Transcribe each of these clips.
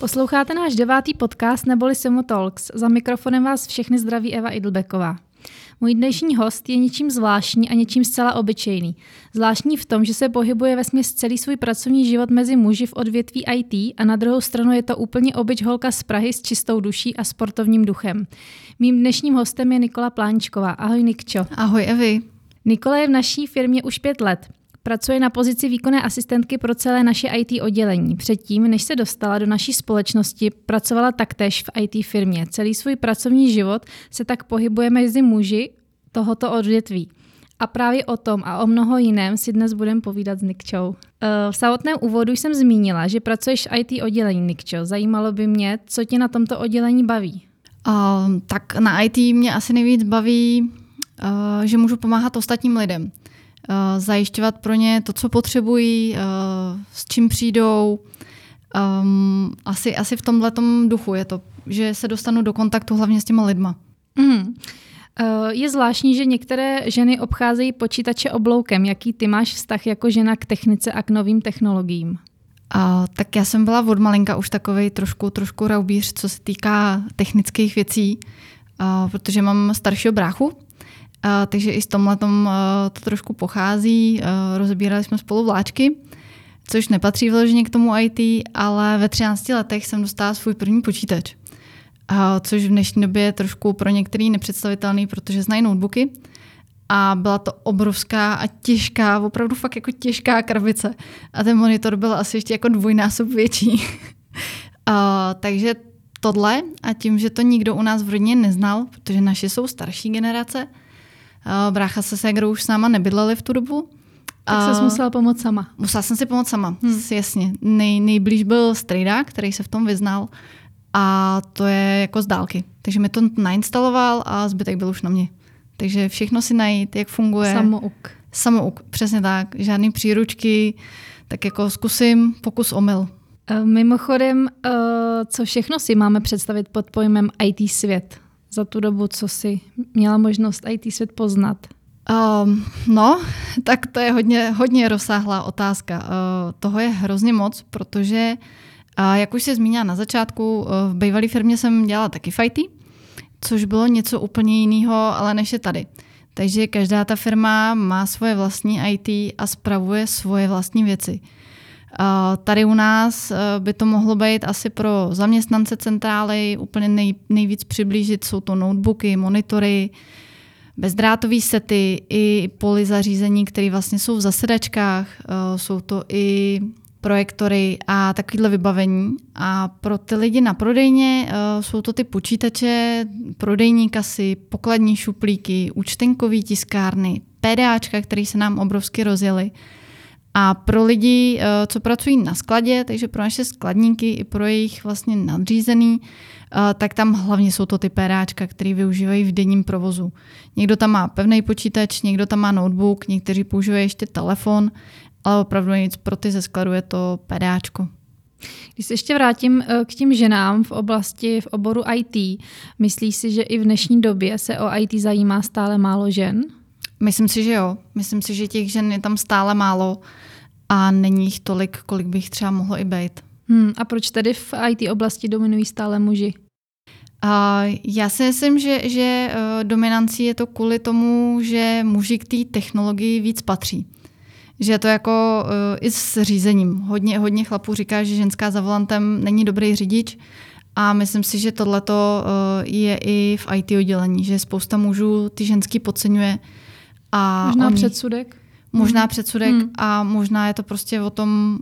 Posloucháte náš devátý podcast neboli Simo Talks. Za mikrofonem vás všechny zdraví Eva Idlbeková. Můj dnešní host je něčím zvláštní a něčím zcela obyčejný. Zvláštní v tom, že se pohybuje ve směs celý svůj pracovní život mezi muži v odvětví IT a na druhou stranu je to úplně obyč holka z Prahy s čistou duší a sportovním duchem. Mým dnešním hostem je Nikola Pláničková. Ahoj Nikčo. Ahoj Evi. Nikola je v naší firmě už pět let. Pracuje na pozici výkonné asistentky pro celé naše IT oddělení. Předtím, než se dostala do naší společnosti, pracovala taktéž v IT firmě. Celý svůj pracovní život se tak pohybuje mezi muži tohoto odvětví. A právě o tom a o mnoho jiném si dnes budeme povídat s Nikčou. Eh, v samotném úvodu jsem zmínila, že pracuješ v IT oddělení, Nikčo. Zajímalo by mě, co tě na tomto oddělení baví. Uh, tak na IT mě asi nejvíc baví, uh, že můžu pomáhat ostatním lidem. Eh, zajišťovat pro ně to, co potřebují, eh, s čím přijdou. Um, asi, asi v tomhle duchu je to, že se dostanu do kontaktu hlavně s těma lidma. Mm. Je zvláštní, že některé ženy obcházejí počítače obloukem. Jaký ty máš vztah jako žena k technice a k novým technologiím? A, tak já jsem byla od malinka už takový trošku, trošku raubíř, co se týká technických věcí, a, protože mám staršího bráchu, a, takže i s tomhle tom to trošku pochází. A, rozbírali jsme spolu vláčky, což nepatří vyloženě k tomu IT, ale ve 13 letech jsem dostala svůj první počítač. A, což v dnešní době je trošku pro některý nepředstavitelný, protože znají notebooky. A byla to obrovská a těžká, opravdu fakt jako těžká krabice. A ten monitor byl asi ještě jako dvojnásob větší. a, takže tohle a tím, že to nikdo u nás v rodině neznal, protože naše jsou starší generace, Brácha se ségrou už s náma nebydleli v tu dobu. Tak jsi musela pomoct sama. Musela jsem si pomoct sama, hmm. jasně. Nej, nejblíž byl strejda, který se v tom vyznal a to je jako z dálky. Takže mi to nainstaloval a zbytek byl už na mě. Takže všechno si najít, jak funguje. Samouk. Samouk, přesně tak. Žádný příručky, tak jako zkusím, pokus omyl. E, mimochodem, e, co všechno si máme představit pod pojmem IT svět? Za tu dobu, co si měla možnost IT svět poznat? Um, no, tak to je hodně, hodně rozsáhlá otázka. Uh, toho je hrozně moc, protože, uh, jak už se zmínila na začátku, uh, v bývalé firmě jsem dělala taky IT, což bylo něco úplně jiného, ale než je tady. Takže každá ta firma má svoje vlastní IT a spravuje svoje vlastní věci. Tady u nás eh, by to mohlo být asi pro zaměstnance centrály úplně nej, nejvíc přiblížit. Jsou to notebooky, monitory, bezdrátové sety i poli zařízení, které vlastně jsou v zasedačkách. Eh, jsou to i projektory a takovéhle vybavení. A pro ty lidi na prodejně uh, jsou to ty počítače, prodejní kasy, pokladní šuplíky, účtenkové tiskárny, PDAčka, které se nám obrovsky rozjeli. A pro lidi, eh, co pracují na skladě, takže pro naše skladníky i pro jejich vlastně nadřízený, eh, tak tam hlavně jsou to ty péráčka, které využívají v denním provozu. Někdo tam má pevný počítač, někdo tam má notebook, někteří používají ještě telefon, ale opravdu nic pro ty ze skladu je to péráčko. Když se ještě vrátím eh, k těm ženám v oblasti, v oboru IT, myslíš si, že i v dnešní době se o IT zajímá stále málo žen? Myslím si, že jo. Myslím si, že těch žen je tam stále málo a není jich tolik, kolik bych třeba mohlo i být. Hmm, a proč tedy v IT oblasti dominují stále muži? Uh, já si myslím, že, že uh, dominancí je to kvůli tomu, že muži k té technologii víc patří. Že je to jako uh, i s řízením. Hodně, hodně chlapů říká, že ženská za volantem není dobrý řidič a myslím si, že tohleto uh, je i v IT oddělení, že spousta mužů ty ženský podceňuje. A Možná oni, předsudek? možná hmm. předsudek hmm. a možná je to prostě o tom,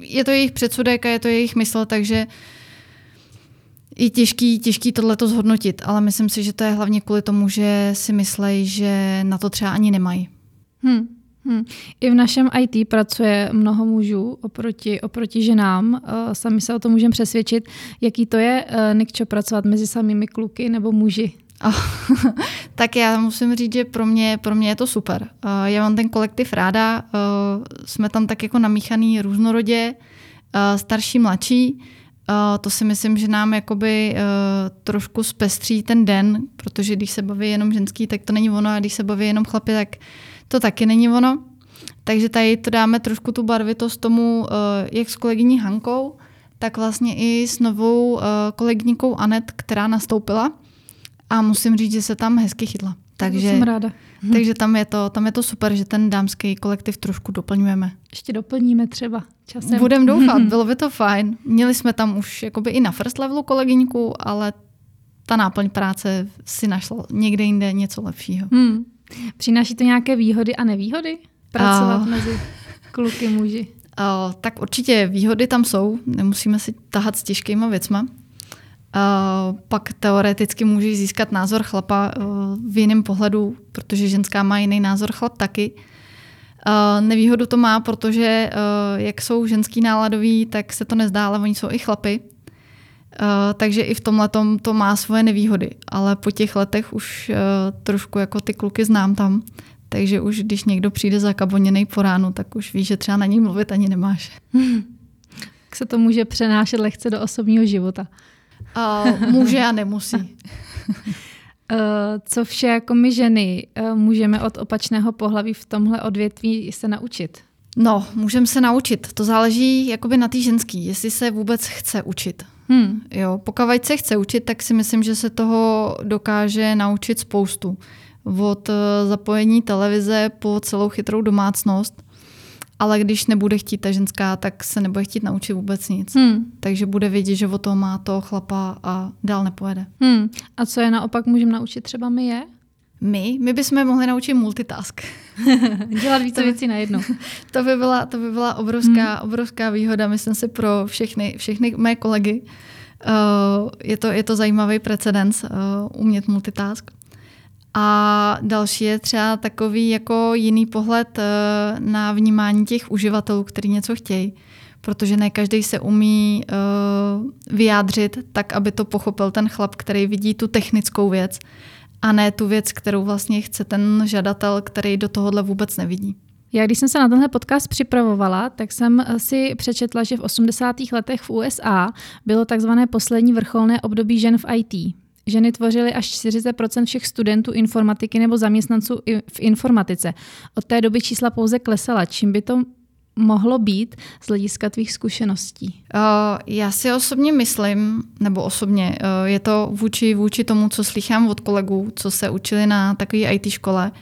je to jejich předsudek a je to jejich mysl, takže je těžký, těžký tohleto zhodnotit, ale myslím si, že to je hlavně kvůli tomu, že si myslejí, že na to třeba ani nemají. Hmm. Hmm. I v našem IT pracuje mnoho mužů oproti, oproti ženám. Uh, sami se o tom můžeme přesvědčit. Jaký to je, uh, Nikčo, pracovat mezi samými kluky nebo muži? Tak já musím říct, že pro mě, pro mě je to super. Já mám ten kolektiv ráda, jsme tam tak jako namíchaný různorodě, starší, mladší. To si myslím, že nám jakoby uh, trošku zpestří ten den, protože když se baví jenom ženský, tak to není ono, a když se baví jenom chlapi, tak to taky není ono. Takže tady to dáme trošku tu barvitost tomu, uh, jak s kolegyní Hankou, tak vlastně i s novou uh, kolegníkou Anet, která nastoupila a musím říct, že se tam hezky chytla. Takže, jsem ráda. Hm. Takže tam je, to, tam je to super, že ten dámský kolektiv trošku doplňujeme. Ještě doplníme třeba časem. Budem doufat, bylo by to fajn. Měli jsme tam už jakoby i na first levelu kolegyňku, ale ta náplň práce si našla někde jinde něco lepšího. Hmm. Přináší to nějaké výhody a nevýhody? Pracovat uh, mezi kluky muži? Uh, tak určitě výhody tam jsou, nemusíme si tahat s těžkýma věcma. Pak teoreticky můžeš získat názor chlapa uh, v jiném pohledu, protože ženská má jiný názor, chlap taky. Nevýhodu to má, protože uh, jak jsou ženský náladový, tak se to nezdá, ale oni jsou i chlapy. Takže i v tomhle to má svoje nevýhody. Ale po těch letech už uh, trošku jako ty kluky znám tam. Takže už když někdo přijde zakaboněný po ránu, tak už víš, že třeba na ní mluvit ani nemáš. Jak se to může přenášet lehce do osobního života? Uh, může a nemusí. uh, co vše jako my ženy uh, můžeme od opačného pohlaví v tomhle odvětví se naučit? No, můžeme se naučit. To záleží jakoby na té ženský, jestli se vůbec chce učit. Hmm. Jo, pokud se chce učit, tak si myslím, že se toho dokáže naučit spoustu. Od zapojení televize po celou chytrou domácnost ale když nebude chtít ta ženská, tak se nebude chtít naučit vůbec nic. Hmm. Takže bude vědět, že o to má to chlapa a dál nepojede. Hmm. A co je naopak můžeme naučit třeba my je? My? My bychom mohli naučit multitask. Dělat více věcí najednou. to by byla, to by byla obrovská, hmm. obrovská výhoda, myslím si, pro všechny, všechny mé kolegy. Uh, je, to, je to zajímavý precedens, uh, umět multitask. A další je třeba takový jako jiný pohled eh, na vnímání těch uživatelů, kteří něco chtějí. Protože ne každý se umí uh, vyjádřit tak, aby to pochopil ten chlap, který vidí tu technickou věc a ne tu věc, kterou vlastně chce ten žadatel, který do tohohle vůbec nevidí. Já když jsem se na tenhle podcast připravovala, tak jsem si přečetla, že v 80. letech v USA bylo takzvané poslední vrcholné období žen v IT. Ženy tvořily až 40% všech studentů informatiky nebo zaměstnanců v informatice. Od té doby čísla pouze klesala. Čím by to mohlo být z hlediska tvých zkušeností? Uh, já si osobně myslím, nebo osobně, uh, je to vůči, vůči tomu, co slychám od kolegů, co se učili na takové IT škole.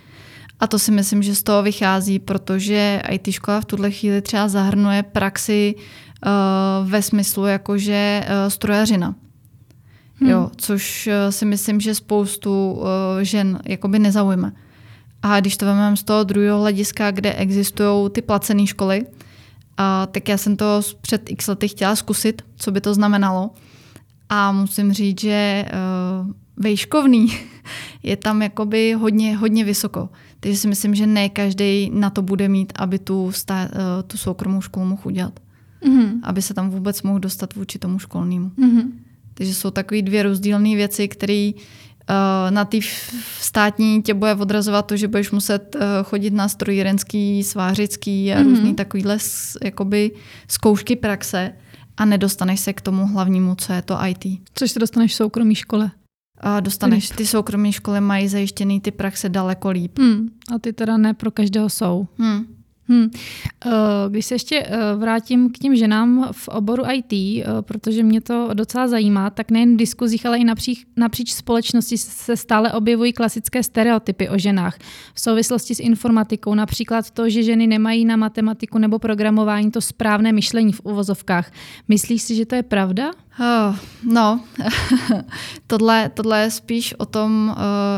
A to si myslím, že z toho vychází, protože IT škola v tuhle chvíli třeba zahrnuje praxi uh, ve smyslu jakože strojařina. Hmm. Jo, což eh, si myslím, že spoustu uh, žen jakoby nezaujme. A když to vezmeme z toho druhého hlediska, kde existují ty placené školy, a tak já jsem to před x lety chtěla zkusit, co by to znamenalo. A musím říct, že uh, vejškovný je tam jakoby hodně, hodně vysoko. Takže si myslím, že ne každý na to bude mít, aby tu, stá, uh, tu soukromou školu mohl udělat. Mm-hmm. Aby se tam vůbec mohl dostat vůči tomu školnímu. Mm-hmm. Takže jsou takové dvě rozdílné věci, které uh, na té státní tě bude odrazovat to, že budeš muset uh, chodit na strojírenský, svářický a mm-hmm. různý takovýhle jakoby zkoušky praxe a nedostaneš se k tomu hlavnímu, co je to IT. Což se dostaneš v soukromé škole. A dostaneš, líp. ty soukromé školy mají zajištěný ty praxe daleko líp. Hmm, a ty teda ne pro každého jsou. Hmm. Hmm. Když se ještě eh, vrátím k těm ženám v oboru IT, eh, protože mě to docela zajímá, tak nejen v diskuzích, ale i napříč, napříč společnosti se stále objevují klasické stereotypy o ženách v souvislosti s informatikou. Například to, že ženy nemají na matematiku nebo programování to správné myšlení v uvozovkách. Myslíš si, že to je pravda? Oh, no, tohle, tohle je spíš o tom,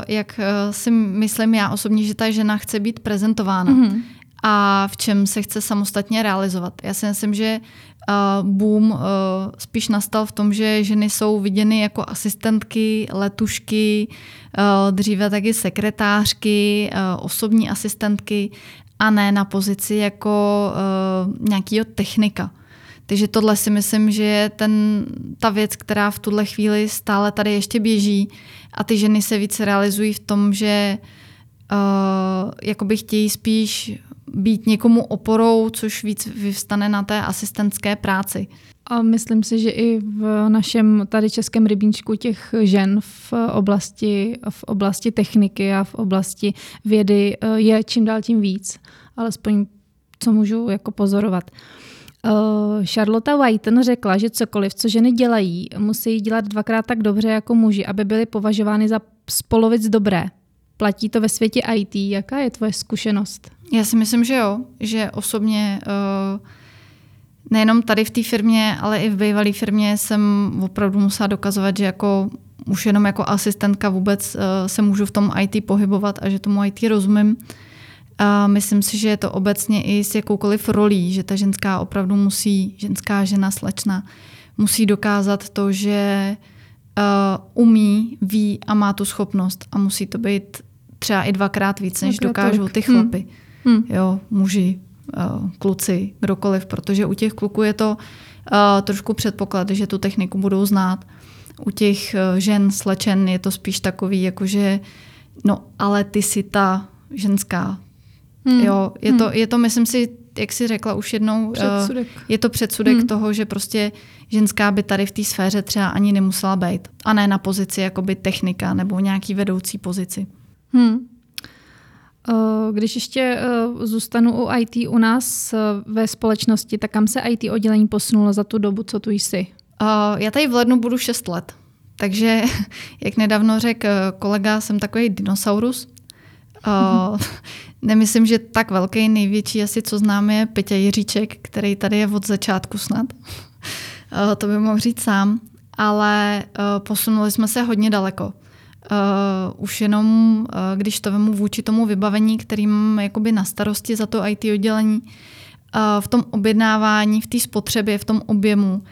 jak si myslím já osobně, že ta žena chce být prezentována. Mm-hmm a v čem se chce samostatně realizovat. Já si myslím, že uh, boom uh, spíš nastal v tom, že ženy jsou viděny jako asistentky, letušky, uh, dříve taky sekretářky, osobní asistentky a ne na pozici jako nějakého technika. Takže tohle si myslím, že je ten, ta věc, která v tuhle chvíli stále tady ještě běží a ty ženy se více realizují v tom, že uh, jakoby chtějí spíš být někomu oporou, což víc vyvstane na té asistentské práci. A myslím si, že i v našem tady českém rybníčku těch žen v oblasti, v oblasti techniky a v oblasti vědy eh, je čím dál tím víc, alespoň co můžu jako pozorovat. Uh, Charlotte Whiten řekla, že cokoliv, co ženy dělají, musí dělat dvakrát tak dobře jako muži, aby byly považovány za spolovic dobré. Platí to ve světě IT. Jaká je tvoje zkušenost? Já si myslím, že jo. Že osobně uh, nejenom tady v té firmě, ale i v bývalé firmě jsem opravdu musela dokazovat, že jako už jenom jako asistentka vůbec uh, se můžu v tom IT pohybovat a že tomu IT rozumím. A myslím si, že je to obecně i s jakoukoliv rolí, že ta ženská opravdu musí, ženská žena, slečna, musí dokázat to, že uh, umí, ví a má tu schopnost a musí to být třeba i dvakrát víc, než dokážou ty chlapy. Hmm. Hmm. Jo, muži, uh, kluci, kdokoliv, protože u těch kluků je to uh, trošku předpoklad, že tu techniku budou znát. U těch uh, žen, slečen je to spíš takový, jakože no ale ty si ta ženská, Hmm. Jo, je, hmm. to, je to, myslím si, jak jsi řekla už jednou, předsudek. je to předsudek hmm. toho, že prostě ženská by tady v té sféře třeba ani nemusela být. A ne na pozici jakoby technika nebo nějaký vedoucí pozici. Hmm. Když ještě zůstanu u IT u nás ve společnosti, tak kam se IT oddělení posunulo za tu dobu, co tu jsi? Já tady v lednu budu 6 let. Takže, jak nedávno řekl kolega, jsem takový dinosaurus. Nemyslím, že tak velký, největší asi, co známe, je Peťa Jiříček, který tady je od začátku snad. To by mohl říct sám, ale posunuli jsme se hodně daleko. Uh, už jenom, uh, když to vemu vůči tomu vybavení, kterým jakoby na starosti za to IT oddělení, uh, v tom objednávání, v té spotřebě, v tom objemu,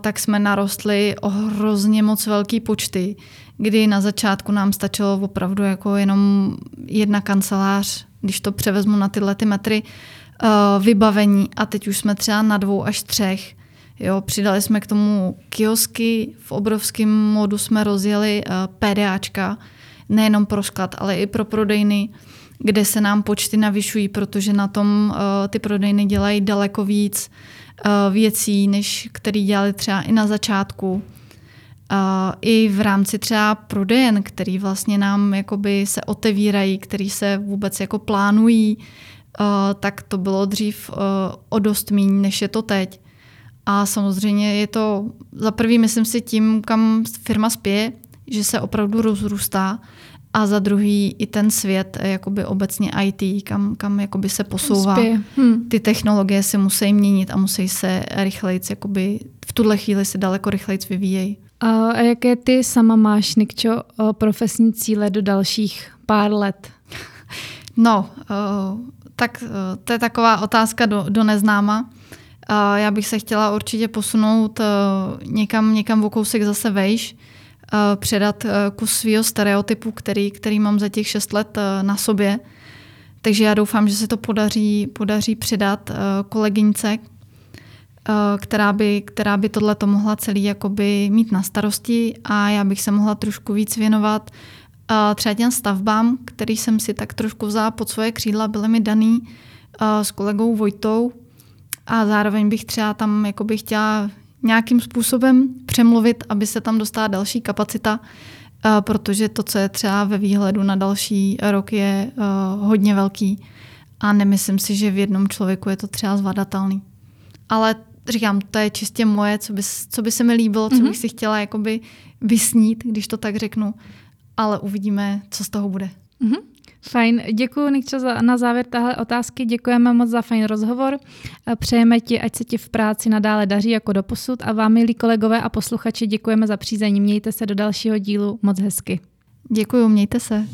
tak jsme narostli o hrozně moc velký počty kdy na začátku nám stačilo opravdu jako jenom jedna kancelář, když to převezmu na tyhle ty metry, vybavení a teď už jsme třeba na dvou až třech. Jo, přidali jsme k tomu kiosky, v obrovském modu jsme rozjeli uh, PDAčka, nejenom pro sklad, ale i pro prodejny, kde se nám počty navyšují, protože na tom uh, ty prodejny dělají daleko víc uh, věcí, než který dělali třeba i na začátku i v rámci třeba prodejen, který vlastně nám jakoby se otevírají, který se vůbec jako plánují, tak to bylo dřív o dost míň, než je to teď. A samozřejmě je to za prvý, myslím si, tím, kam firma spěje, že se opravdu rozrůstá a za druhý i ten svět, jakoby obecně IT, kam, kam jakoby se posouvá. Hmm. Ty technologie se musí měnit a musí se rychleji, jakoby v tuhle chvíli se daleko rychleji vyvíjejí. A jaké ty sama máš, Nikčo, profesní cíle do dalších pár let? No, tak to je taková otázka do, do neznáma. Já bych se chtěla určitě posunout někam, někam o kousek zase vejš, předat kus svého stereotypu, který, který mám za těch šest let na sobě. Takže já doufám, že se to podaří, podaří přidat kolegyňce, Eh, která by, která by tohle to mohla celý jakoby mít na starosti a já bych se mohla trošku víc věnovat eh, třeba těm stavbám, který jsem si tak trošku vzala pod svoje křídla, byly mi daný eh, s kolegou Vojtou a zároveň bych třeba tam jakoby chtěla nějakým způsobem přemluvit, aby se tam dostala další kapacita, protože to, co je třeba ve výhledu na další rok, je hodně velký a nemyslím si, že v jednom člověku je to třeba zvladatelný. Ale říkám, to je čistě moje, co by, co by se mi líbilo, co mm-hmm. bych si chtěla jakoby vysnít, když to tak řeknu, ale uvidíme, co z toho bude. Mm-hmm. Fajn, děkuji Nikčo za, na závěr tahle otázky, děkujeme moc za fajn rozhovor, přejeme ti, ať se ti v práci nadále daří jako doposud a vám, milí kolegové a posluchači, děkujeme za přízení, mějte se do dalšího dílu. Moc hezky. Děkuji, mějte se.